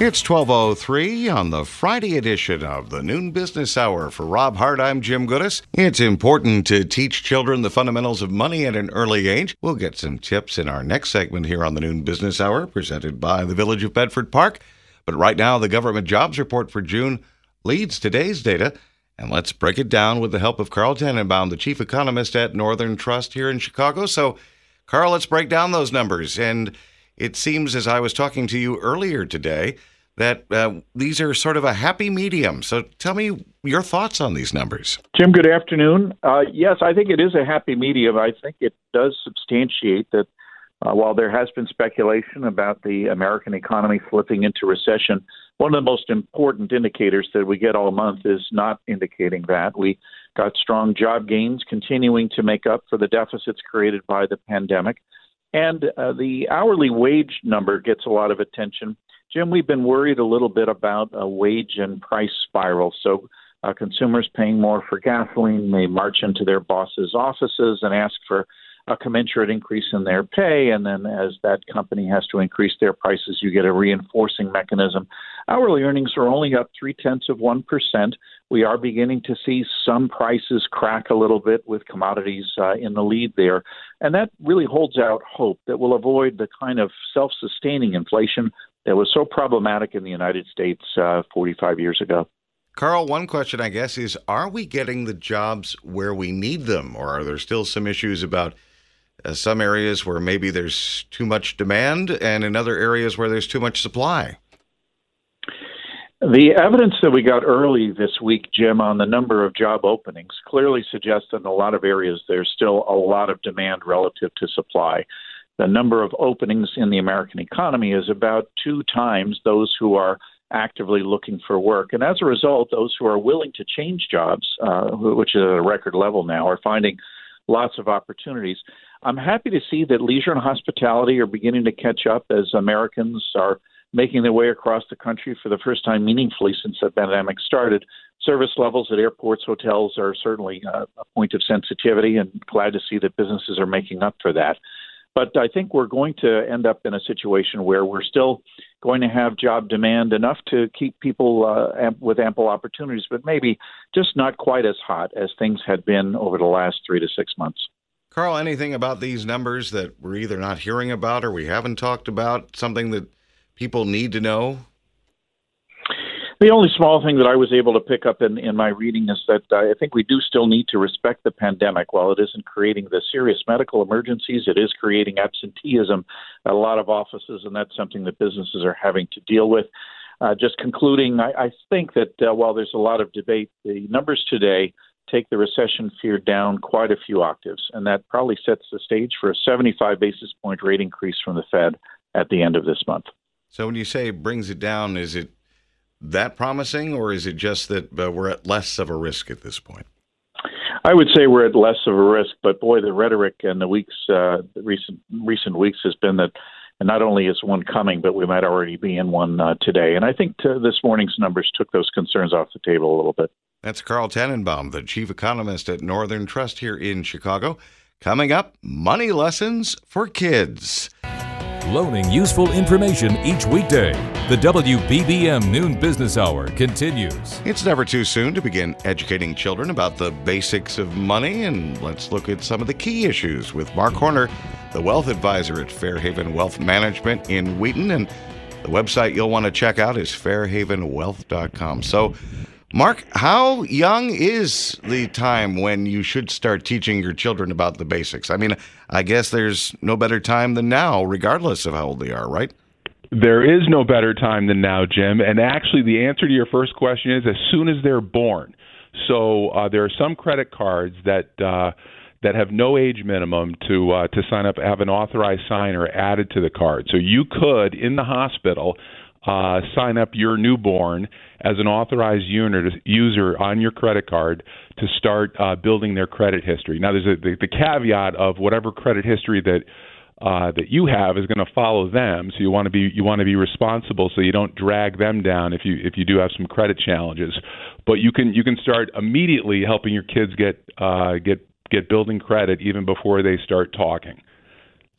It's 1203 on the Friday edition of the Noon Business Hour. For Rob Hart, I'm Jim Gudas. It's important to teach children the fundamentals of money at an early age. We'll get some tips in our next segment here on the Noon Business Hour, presented by the Village of Bedford Park. But right now, the government jobs report for June leads today's data. And let's break it down with the help of Carl Tannenbaum, the chief economist at Northern Trust here in Chicago. So, Carl, let's break down those numbers. And it seems, as I was talking to you earlier today, that uh, these are sort of a happy medium. So tell me your thoughts on these numbers. Jim, good afternoon. Uh, yes, I think it is a happy medium. I think it does substantiate that uh, while there has been speculation about the American economy slipping into recession, one of the most important indicators that we get all month is not indicating that. We got strong job gains continuing to make up for the deficits created by the pandemic. And uh, the hourly wage number gets a lot of attention. Jim, we've been worried a little bit about a wage and price spiral. So, uh, consumers paying more for gasoline may march into their bosses' offices and ask for a commensurate increase in their pay, and then as that company has to increase their prices, you get a reinforcing mechanism. Hourly earnings are only up three tenths of one percent. We are beginning to see some prices crack a little bit with commodities uh, in the lead there, and that really holds out hope that we'll avoid the kind of self-sustaining inflation that was so problematic in the United States uh, 45 years ago. Carl, one question I guess is Are we getting the jobs where we need them, or are there still some issues about uh, some areas where maybe there's too much demand and in other areas where there's too much supply? The evidence that we got early this week, Jim, on the number of job openings clearly suggests that in a lot of areas there's still a lot of demand relative to supply the number of openings in the American economy is about two times those who are actively looking for work. And as a result, those who are willing to change jobs, uh, which is at a record level now, are finding lots of opportunities. I'm happy to see that leisure and hospitality are beginning to catch up as Americans are making their way across the country for the first time meaningfully since the pandemic started. Service levels at airports, hotels are certainly uh, a point of sensitivity, and glad to see that businesses are making up for that. But I think we're going to end up in a situation where we're still going to have job demand enough to keep people uh, amp- with ample opportunities, but maybe just not quite as hot as things had been over the last three to six months. Carl, anything about these numbers that we're either not hearing about or we haven't talked about, something that people need to know? The only small thing that I was able to pick up in, in my reading is that I think we do still need to respect the pandemic. While it isn't creating the serious medical emergencies, it is creating absenteeism at a lot of offices, and that's something that businesses are having to deal with. Uh, just concluding, I, I think that uh, while there's a lot of debate, the numbers today take the recession fear down quite a few octaves, and that probably sets the stage for a 75 basis point rate increase from the Fed at the end of this month. So, when you say brings it down, is it that promising, or is it just that uh, we're at less of a risk at this point? I would say we're at less of a risk, but boy, the rhetoric in the weeks, uh, recent recent weeks, has been that not only is one coming, but we might already be in one uh, today. And I think t- this morning's numbers took those concerns off the table a little bit. That's Carl Tannenbaum, the chief economist at Northern Trust here in Chicago. Coming up, money lessons for kids loaning useful information each weekday. The WBBM Noon Business Hour continues. It's never too soon to begin educating children about the basics of money, and let's look at some of the key issues with Mark Horner, the wealth advisor at Fairhaven Wealth Management in Wheaton. And the website you'll want to check out is fairhavenwealth.com. So, Mark, how young is the time when you should start teaching your children about the basics? I mean, I guess there's no better time than now, regardless of how old they are, right? There is no better time than now, Jim. And actually, the answer to your first question is as soon as they're born. So uh, there are some credit cards that. Uh, that have no age minimum to uh, to sign up, have an authorized signer added to the card. So you could, in the hospital, uh, sign up your newborn as an authorized user on your credit card to start uh, building their credit history. Now, there's a, the, the caveat of whatever credit history that uh, that you have is going to follow them. So you want to be you want to be responsible so you don't drag them down if you if you do have some credit challenges. But you can you can start immediately helping your kids get uh, get get building credit even before they start talking.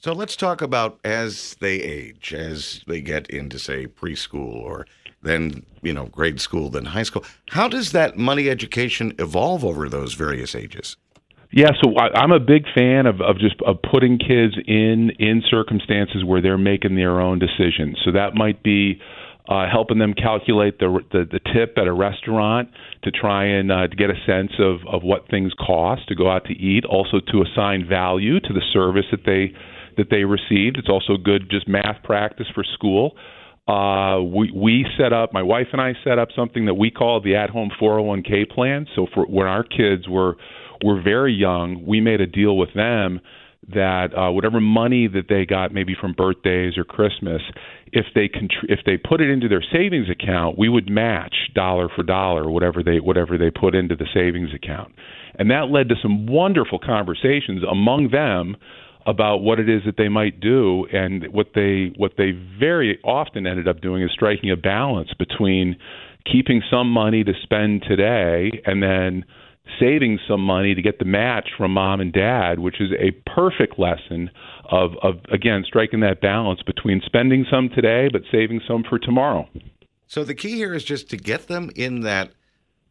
So let's talk about as they age, as they get into, say, preschool or then, you know, grade school, then high school. How does that money education evolve over those various ages? Yeah, so I, am a big fan of, of just of putting kids in in circumstances where they're making their own decisions. So that might be uh, helping them calculate the, the the tip at a restaurant to try and uh, to get a sense of of what things cost to go out to eat. Also to assign value to the service that they that they received. It's also good just math practice for school. Uh, we we set up my wife and I set up something that we call the at home 401k plan. So for when our kids were were very young, we made a deal with them that uh, whatever money that they got, maybe from birthdays or Christmas, if they contr- if they put it into their savings account, we would match dollar for dollar whatever they whatever they put into the savings account, and that led to some wonderful conversations among them about what it is that they might do and what they what they very often ended up doing is striking a balance between keeping some money to spend today and then saving some money to get the match from mom and dad which is a perfect lesson of of again striking that balance between spending some today but saving some for tomorrow. So the key here is just to get them in that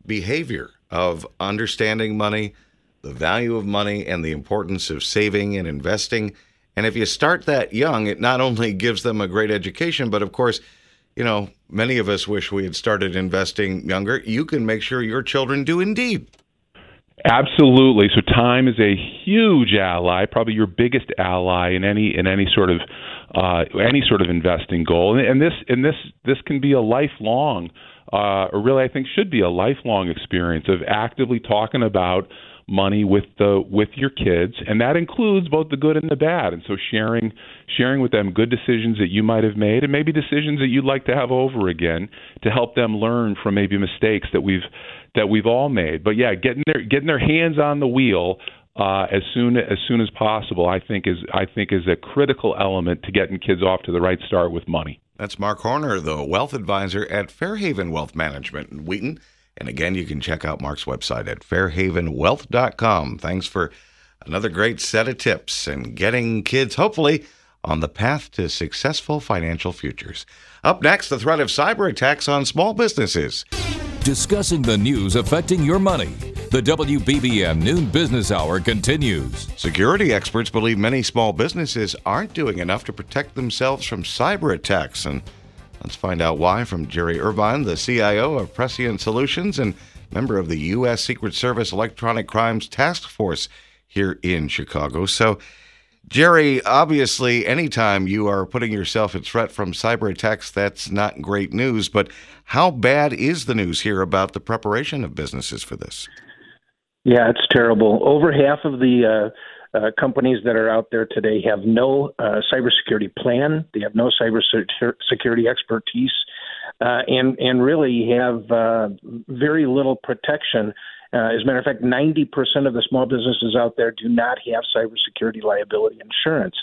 behavior of understanding money the value of money and the importance of saving and investing. And if you start that young, it not only gives them a great education, but of course, you know, many of us wish we had started investing younger. You can make sure your children do indeed. Absolutely. So time is a huge ally, probably your biggest ally in any in any sort of uh, any sort of investing goal. And, and this and this this can be a lifelong, uh, or really I think should be a lifelong experience of actively talking about money with the with your kids and that includes both the good and the bad. And so sharing sharing with them good decisions that you might have made and maybe decisions that you'd like to have over again to help them learn from maybe mistakes that we've that we've all made. But yeah getting their getting their hands on the wheel uh, as soon as soon as possible I think is I think is a critical element to getting kids off to the right start with money. That's Mark Horner the wealth advisor at Fairhaven Wealth Management in Wheaton and again, you can check out Mark's website at fairhavenwealth.com. Thanks for another great set of tips and getting kids, hopefully, on the path to successful financial futures. Up next, the threat of cyber attacks on small businesses. Discussing the news affecting your money. The WBBM Noon Business Hour continues. Security experts believe many small businesses aren't doing enough to protect themselves from cyber attacks and Let's find out why from Jerry Irvine, the CIO of Prescient Solutions and member of the U.S. Secret Service Electronic Crimes Task Force here in Chicago. So, Jerry, obviously, anytime you are putting yourself at threat from cyber attacks, that's not great news. But how bad is the news here about the preparation of businesses for this? Yeah, it's terrible. Over half of the uh, uh, companies that are out there today have no uh, cybersecurity plan. They have no cybersecurity expertise, uh, and and really have uh, very little protection. Uh, as a matter of fact, 90% of the small businesses out there do not have cybersecurity liability insurance.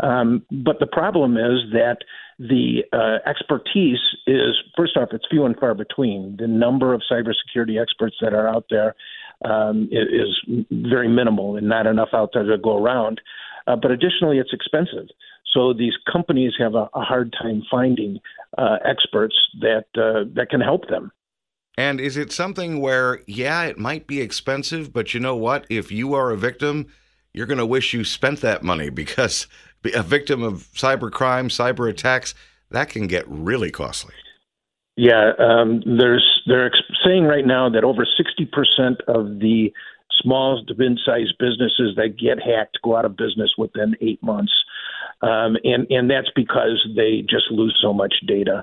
Um, but the problem is that the uh, expertise is, first off, it's few and far between. The number of cybersecurity experts that are out there um, is very minimal and not enough out there to go around. Uh, but additionally, it's expensive. So these companies have a, a hard time finding uh, experts that uh, that can help them. And is it something where, yeah, it might be expensive, but you know what? If you are a victim, you're going to wish you spent that money because a victim of cyber crime, cyber attacks, that can get really costly. Yeah, um, there's they're saying right now that over 60% of the small to mid-sized businesses that get hacked go out of business within eight months, um, and and that's because they just lose so much data.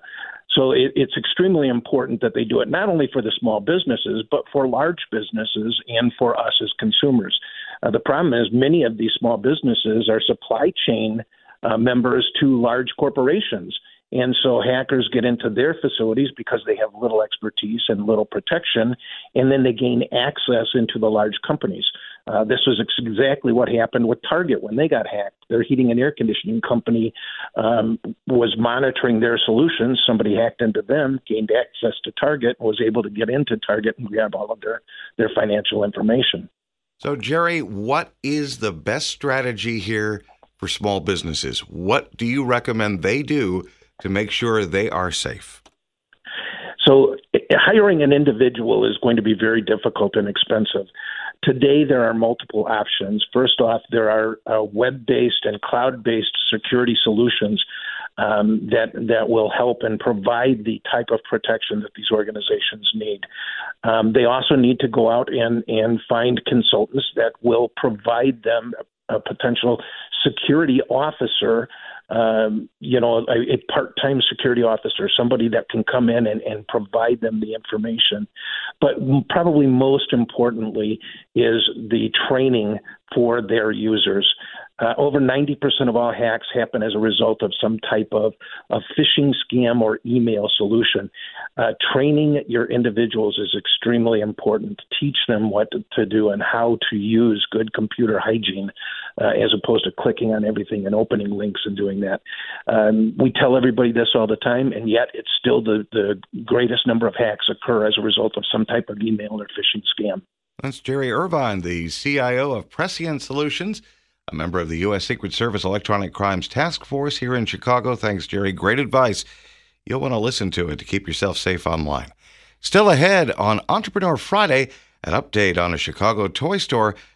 So it, it's extremely important that they do it not only for the small businesses, but for large businesses and for us as consumers. Uh, the problem is many of these small businesses are supply chain uh, members to large corporations. And so hackers get into their facilities because they have little expertise and little protection, and then they gain access into the large companies. Uh, this was ex- exactly what happened with Target when they got hacked. Their heating and air conditioning company um, was monitoring their solutions. Somebody hacked into them, gained access to Target, was able to get into Target and grab all of their, their financial information. So, Jerry, what is the best strategy here for small businesses? What do you recommend they do to make sure they are safe? So, hiring an individual is going to be very difficult and expensive. Today, there are multiple options. First off, there are uh, web based and cloud based security solutions um, that, that will help and provide the type of protection that these organizations need. Um, they also need to go out and, and find consultants that will provide them a potential security officer um, you know, a, a part-time security officer, somebody that can come in and, and provide them the information. But probably most importantly is the training for their users. Uh, over 90% of all hacks happen as a result of some type of, of phishing scam or email solution. Uh, training your individuals is extremely important. Teach them what to do and how to use good computer hygiene uh, as opposed to clicking on everything and opening links and doing that. Um, we tell everybody this all the time, and yet it's still the, the greatest number of hacks occur as a result of some type of email or phishing scam. That's Jerry Irvine, the CIO of Prescient Solutions a member of the U.S. Secret Service Electronic Crimes Task Force here in Chicago. Thanks, Jerry. Great advice. You'll want to listen to it to keep yourself safe online. Still ahead on Entrepreneur Friday, an update on a Chicago toy store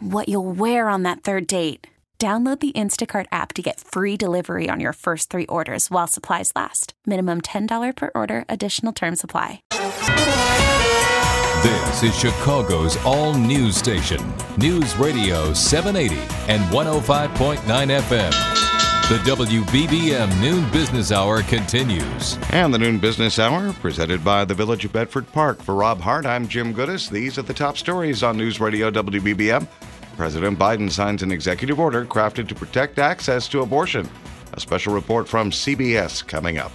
what you'll wear on that third date. Download the Instacart app to get free delivery on your first three orders while supplies last. Minimum $10 per order, additional term supply. This is Chicago's all news station, News Radio 780 and 105.9 FM. The WBBM Noon Business Hour continues. And the Noon Business Hour, presented by the Village of Bedford Park. For Rob Hart, I'm Jim Gudas. These are the top stories on News Radio WBBM. President Biden signs an executive order crafted to protect access to abortion. A special report from CBS coming up.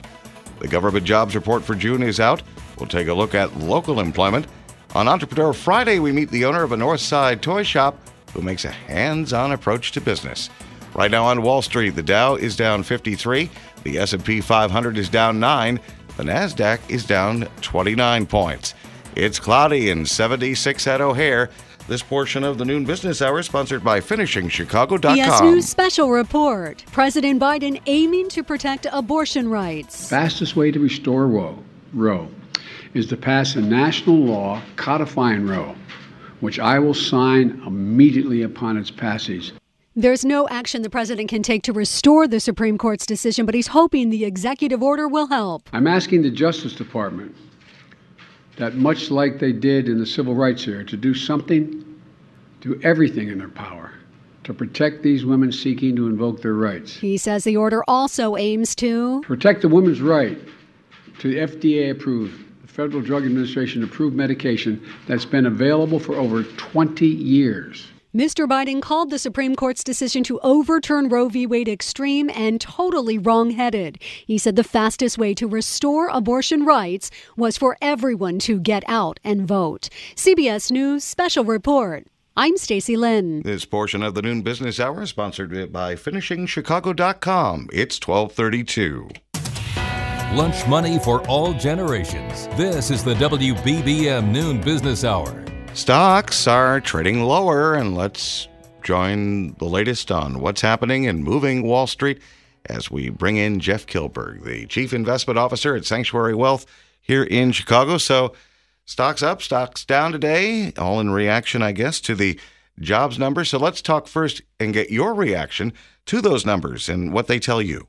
The government jobs report for June is out. We'll take a look at local employment. On Entrepreneur Friday, we meet the owner of a North Side toy shop who makes a hands on approach to business. Right now on Wall Street, the Dow is down 53, the S&P 500 is down 9, the Nasdaq is down 29 points. It's cloudy and 76 at O'Hare. This portion of the noon business hour is sponsored by FinishingChicago.com. Yes News special report. President Biden aiming to protect abortion rights. Fastest way to restore Roe, Roe is to pass a national law codifying Roe, which I will sign immediately upon its passage. There's no action the president can take to restore the Supreme Court's decision, but he's hoping the executive order will help. I'm asking the Justice Department that, much like they did in the civil rights era, to do something, do everything in their power to protect these women seeking to invoke their rights. He says the order also aims to protect the woman's right to the FDA approved, the Federal Drug Administration approved medication that's been available for over 20 years. Mr. Biden called the Supreme Court's decision to overturn Roe v. Wade extreme and totally wrong-headed. He said the fastest way to restore abortion rights was for everyone to get out and vote. CBS News special report. I'm Stacy Lynn. This portion of the noon business hour is sponsored by finishingchicago.com. It's 1232. lunch money for all generations. This is the WBBM Noon Business Hour. Stocks are trading lower, and let's join the latest on what's happening in moving Wall Street as we bring in Jeff Kilburg, the Chief Investment Officer at Sanctuary Wealth here in Chicago. So, stocks up, stocks down today, all in reaction, I guess, to the jobs numbers. So, let's talk first and get your reaction to those numbers and what they tell you.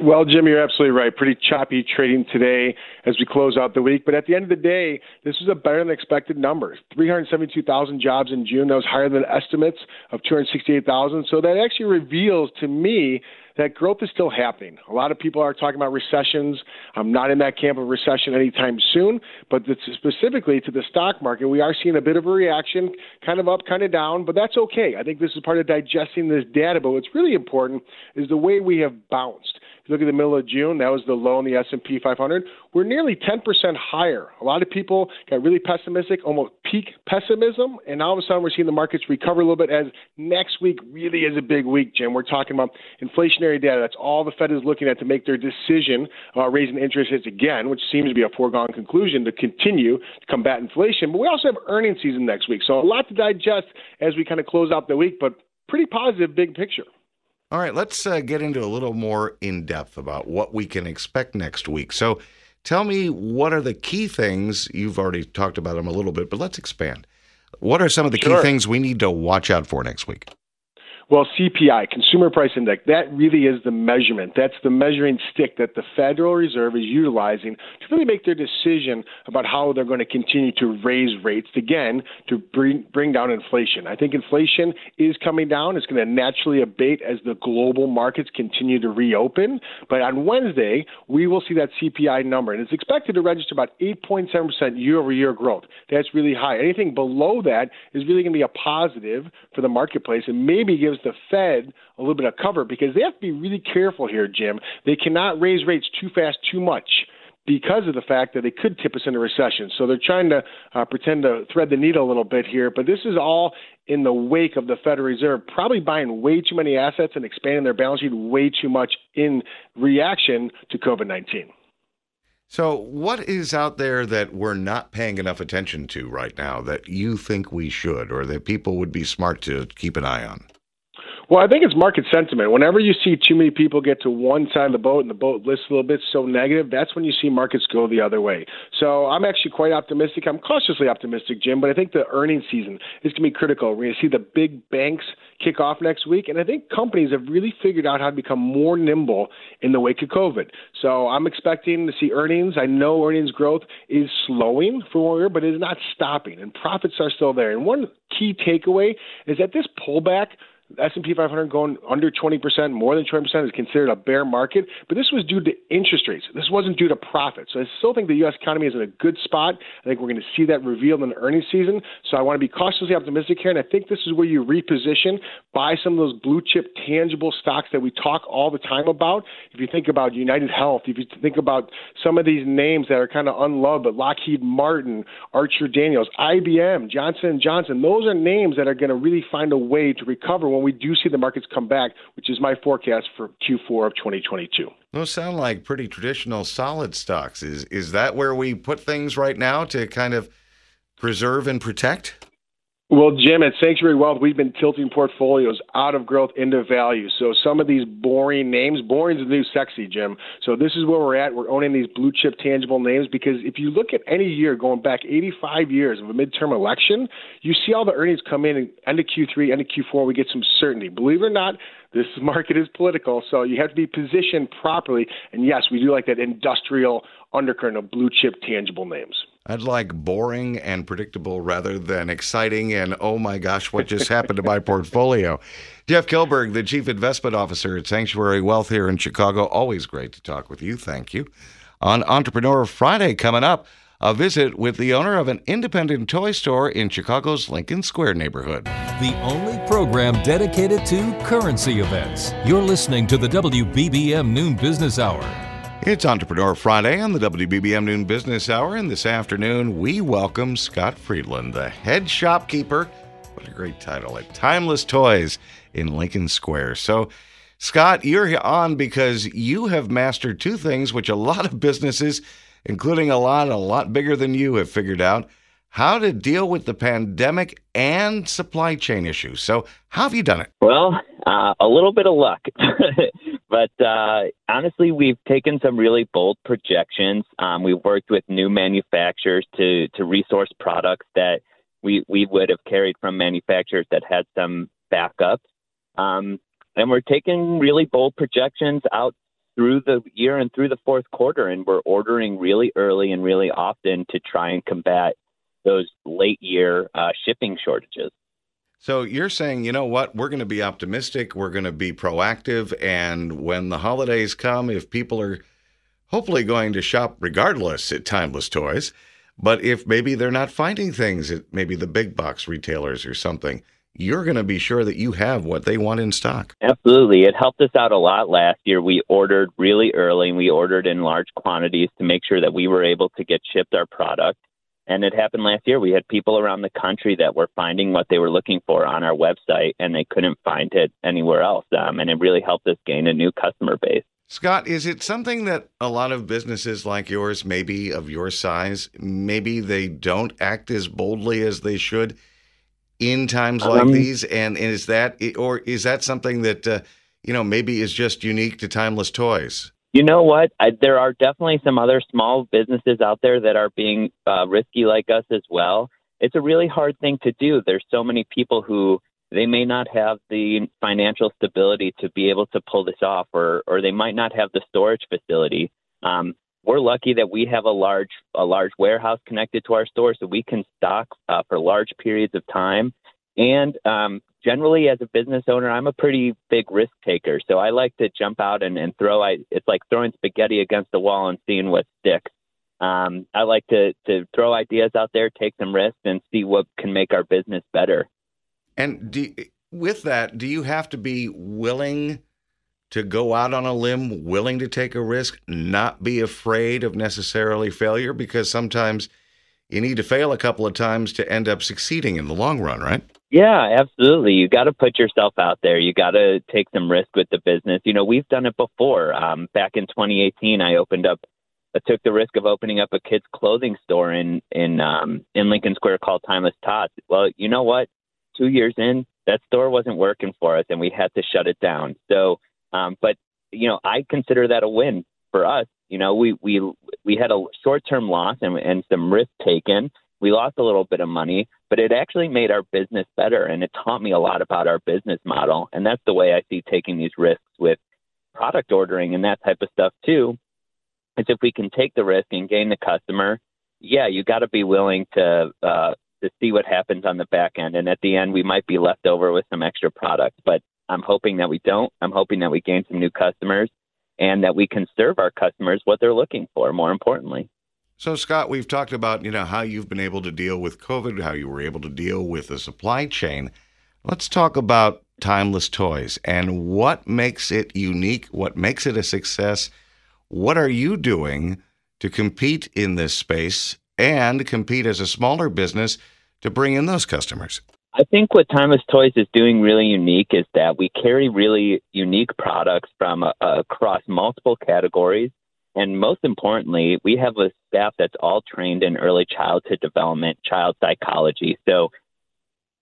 Well, Jim, you're absolutely right. Pretty choppy trading today as we close out the week. But at the end of the day, this was a better than expected number. 372,000 jobs in June. That was higher than estimates of 268,000. So that actually reveals to me that growth is still happening. A lot of people are talking about recessions. I'm not in that camp of recession anytime soon, but specifically to the stock market, we are seeing a bit of a reaction, kind of up, kind of down, but that's okay. I think this is part of digesting this data. But what's really important is the way we have bounced. If you look at the middle of June, that was the low in the S&P 500. We're nearly 10% higher. A lot of people got really pessimistic, almost peak pessimism, and all of a sudden we're seeing the markets recover a little bit as next week really is a big week, Jim. We're talking about inflationary data. That's all the Fed is looking at to make their decision about raising interest rates again, which seems to be a foregone conclusion to continue to combat inflation. But we also have earnings season next week, so a lot to digest as we kind of close out the week, but pretty positive big picture. All right, let's uh, get into a little more in depth about what we can expect next week. So, tell me what are the key things? You've already talked about them a little bit, but let's expand. What are some of the sure. key things we need to watch out for next week? Well, CPI, Consumer Price Index, that really is the measurement. That's the measuring stick that the Federal Reserve is utilizing to really make their decision about how they're going to continue to raise rates again to bring, bring down inflation. I think inflation is coming down. It's going to naturally abate as the global markets continue to reopen. But on Wednesday, we will see that CPI number, and it's expected to register about 8.7% year over year growth. That's really high. Anything below that is really going to be a positive for the marketplace and maybe gives the Fed a little bit of cover because they have to be really careful here, Jim. They cannot raise rates too fast, too much because of the fact that they could tip us into recession. So they're trying to uh, pretend to thread the needle a little bit here. But this is all in the wake of the Federal Reserve probably buying way too many assets and expanding their balance sheet way too much in reaction to COVID 19. So, what is out there that we're not paying enough attention to right now that you think we should, or that people would be smart to keep an eye on? Well, I think it's market sentiment. Whenever you see too many people get to one side of the boat and the boat lifts a little bit so negative, that's when you see markets go the other way. So I'm actually quite optimistic. I'm cautiously optimistic, Jim, but I think the earnings season is going to be critical. We're going to see the big banks kick off next week, and I think companies have really figured out how to become more nimble in the wake of COVID. So I'm expecting to see earnings. I know earnings growth is slowing for Warrior, but it is not stopping, and profits are still there. And one key takeaway is that this pullback – S&P 500 going under 20%, more than 20% is considered a bear market, but this was due to interest rates. This wasn't due to profit. So I still think the U.S. economy is in a good spot. I think we're going to see that revealed in the earnings season. So I want to be cautiously optimistic here, and I think this is where you reposition, buy some of those blue chip tangible stocks that we talk all the time about. If you think about United Health, if you think about some of these names that are kind of unloved, but Lockheed Martin, Archer Daniels, IBM, Johnson & Johnson, those are names that are going to really find a way to recover when we do see the markets come back, which is my forecast for Q4 of 2022. Those sound like pretty traditional solid stocks. Is is that where we put things right now to kind of preserve and protect? Well, Jim, at Sanctuary Wealth, we've been tilting portfolios out of growth into value. So some of these boring names, boring is the new sexy, Jim. So this is where we're at. We're owning these blue chip tangible names because if you look at any year going back 85 years of a midterm election, you see all the earnings come in end of Q3, end of Q4, we get some certainty. Believe it or not, this market is political, so you have to be positioned properly. And yes, we do like that industrial undercurrent of blue chip tangible names. I'd like boring and predictable rather than exciting and oh my gosh, what just happened to my portfolio. Jeff Kilburg, the Chief Investment Officer at Sanctuary Wealth here in Chicago. Always great to talk with you. Thank you. On Entrepreneur Friday coming up, a visit with the owner of an independent toy store in Chicago's Lincoln Square neighborhood. The only program dedicated to currency events. You're listening to the WBBM Noon Business Hour. It's Entrepreneur Friday on the WBBM Noon Business Hour, and this afternoon we welcome Scott Friedland, the head shopkeeper. What a great title at Timeless Toys in Lincoln Square. So, Scott, you're on because you have mastered two things which a lot of businesses, including a lot a lot bigger than you, have figured out how to deal with the pandemic and supply chain issues. So, how have you done it? Well, uh, a little bit of luck. but uh, honestly, we've taken some really bold projections. Um, we've worked with new manufacturers to, to resource products that we, we would have carried from manufacturers that had some backups. Um, and we're taking really bold projections out through the year and through the fourth quarter, and we're ordering really early and really often to try and combat those late year uh, shipping shortages. So you're saying, you know what, we're going to be optimistic, we're going to be proactive, and when the holidays come, if people are hopefully going to shop regardless at Timeless Toys, but if maybe they're not finding things at maybe the big box retailers or something, you're going to be sure that you have what they want in stock. Absolutely. It helped us out a lot last year. We ordered really early and we ordered in large quantities to make sure that we were able to get shipped our product. And it happened last year. We had people around the country that were finding what they were looking for on our website and they couldn't find it anywhere else. Um, and it really helped us gain a new customer base. Scott, is it something that a lot of businesses like yours, maybe of your size, maybe they don't act as boldly as they should? in times like um, these? And, is that, or is that something that, uh, you know, maybe is just unique to Timeless Toys? You know what? I, there are definitely some other small businesses out there that are being uh, risky like us as well. It's a really hard thing to do. There's so many people who they may not have the financial stability to be able to pull this off, or or they might not have the storage facility. Um, we're lucky that we have a large a large warehouse connected to our store, so we can stock uh, for large periods of time. And um, generally, as a business owner, I'm a pretty big risk taker, so I like to jump out and, and throw. I, it's like throwing spaghetti against the wall and seeing what sticks. Um, I like to to throw ideas out there, take some risks, and see what can make our business better. And do, with that, do you have to be willing? to go out on a limb, willing to take a risk, not be afraid of necessarily failure, because sometimes you need to fail a couple of times to end up succeeding in the long run, right? Yeah, absolutely. You got to put yourself out there. You got to take some risk with the business. You know, we've done it before. Um, back in 2018, I opened up, I took the risk of opening up a kids' clothing store in in um, in Lincoln Square called Timeless Tots. Well, you know what? Two years in, that store wasn't working for us, and we had to shut it down. So um, but you know, I consider that a win for us. You know, we we we had a short term loss and, and some risk taken. We lost a little bit of money, but it actually made our business better, and it taught me a lot about our business model. And that's the way I see taking these risks with product ordering and that type of stuff too. Is if we can take the risk and gain the customer, yeah, you got to be willing to uh, to see what happens on the back end. And at the end, we might be left over with some extra product, but I'm hoping that we don't. I'm hoping that we gain some new customers and that we can serve our customers what they're looking for, more importantly. So, Scott, we've talked about, you know, how you've been able to deal with COVID, how you were able to deal with the supply chain. Let's talk about Timeless Toys and what makes it unique, what makes it a success. What are you doing to compete in this space and compete as a smaller business to bring in those customers? I think what Timeless Toys is doing really unique is that we carry really unique products from uh, across multiple categories. And most importantly, we have a staff that's all trained in early childhood development, child psychology. So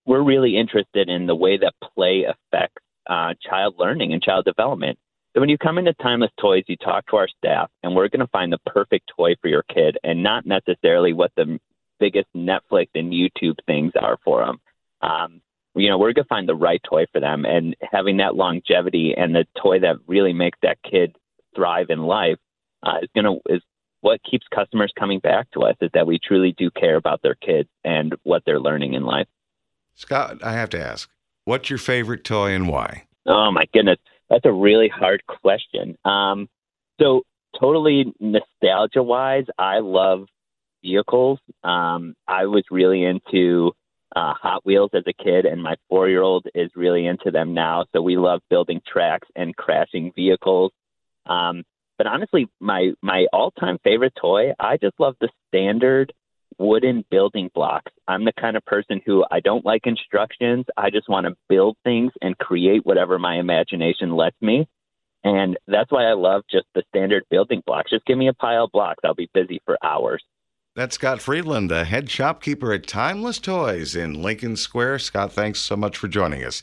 we're really interested in the way that play affects uh, child learning and child development. So when you come into Timeless Toys, you talk to our staff, and we're going to find the perfect toy for your kid, and not necessarily what the biggest Netflix and YouTube things are for them um, you know, we're going to find the right toy for them. And having that longevity and the toy that really makes that kid thrive in life uh, is going to is what keeps customers coming back to us is that we truly do care about their kids and what they're learning in life. Scott, I have to ask, what's your favorite toy and why? Oh my goodness, that's a really hard question. Um, so totally nostalgia wise, I love vehicles. Um, I was really into uh, Hot Wheels as a kid, and my four year old is really into them now. So we love building tracks and crashing vehicles. Um, but honestly, my my all time favorite toy, I just love the standard wooden building blocks. I'm the kind of person who I don't like instructions. I just want to build things and create whatever my imagination lets me. And that's why I love just the standard building blocks. Just give me a pile of blocks. I'll be busy for hours. That's Scott Friedland, the head shopkeeper at Timeless Toys in Lincoln Square. Scott, thanks so much for joining us.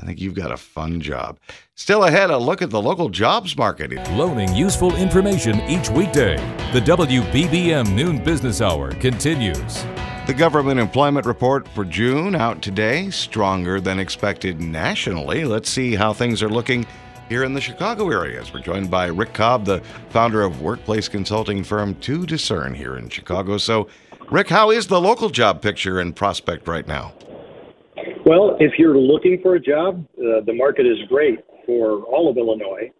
I think you've got a fun job. Still ahead, a look at the local jobs market. Loaning useful information each weekday. The WBBM Noon Business Hour continues. The government employment report for June out today, stronger than expected nationally. Let's see how things are looking here in the Chicago area as we're joined by Rick Cobb, the founder of workplace consulting firm To Discern here in Chicago. So, Rick, how is the local job picture and prospect right now? Well, if you're looking for a job, uh, the market is great for all of Illinois.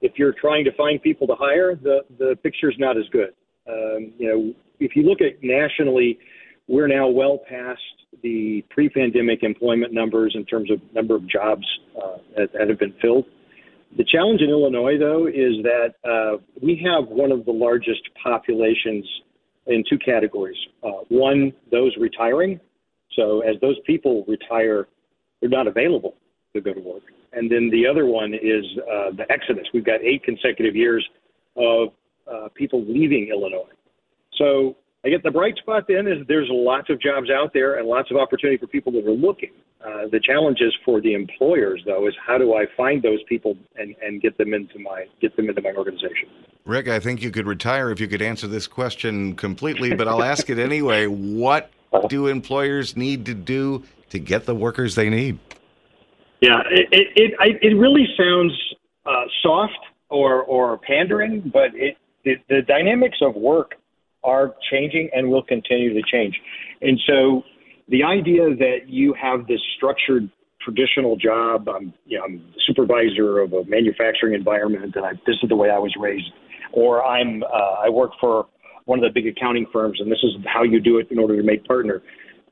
If you're trying to find people to hire, the the picture's not as good. Um, you know, if you look at nationally, we're now well past the pre-pandemic employment numbers in terms of number of jobs uh, that, that have been filled. The challenge in Illinois, though, is that uh, we have one of the largest populations in two categories. Uh, one, those retiring. So as those people retire, they're not available to go to work. And then the other one is uh, the exodus. We've got eight consecutive years of uh, people leaving Illinois. So I get the bright spot then is there's lots of jobs out there and lots of opportunity for people that are looking. Uh, the challenge is for the employers though is how do I find those people and, and get them into my get them into my organization. Rick, I think you could retire if you could answer this question completely, but I'll ask it anyway. What do employers need to do to get the workers they need? Yeah, it it it, it really sounds uh, soft or or pandering, but it, it the dynamics of work are changing and will continue to change. And so the idea that you have this structured traditional job, I'm, you know, I'm supervisor of a manufacturing environment and I, this is the way I was raised, or I'm, uh, I work for one of the big accounting firms and this is how you do it in order to make partner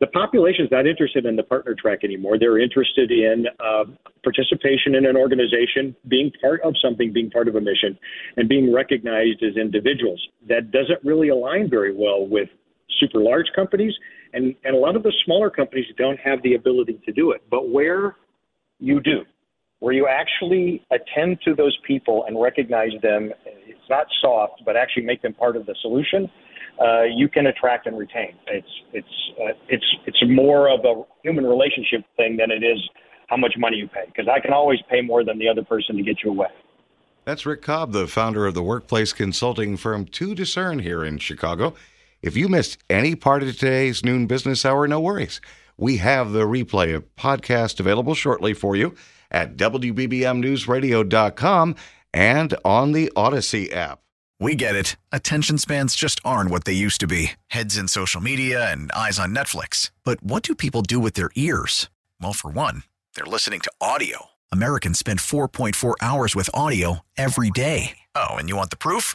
the population is not interested in the partner track anymore. They're interested in uh, participation in an organization, being part of something, being part of a mission, and being recognized as individuals. That doesn't really align very well with super large companies, and, and a lot of the smaller companies don't have the ability to do it. But where you do, where you actually attend to those people and recognize them, it's not soft, but actually make them part of the solution uh, you can attract and retain. It's it's uh, it's it's more of a human relationship thing than it is how much money you pay because I can always pay more than the other person to get you away. That's Rick Cobb, the founder of the workplace consulting firm To Discern here in Chicago. If you missed any part of today's noon business hour, no worries. We have the replay of podcast available shortly for you at WBBMNewsRadio.com and on the Audacy app. We get it. Attention spans just aren't what they used to be heads in social media and eyes on Netflix. But what do people do with their ears? Well, for one, they're listening to audio. Americans spend 4.4 hours with audio every day. Oh, and you want the proof?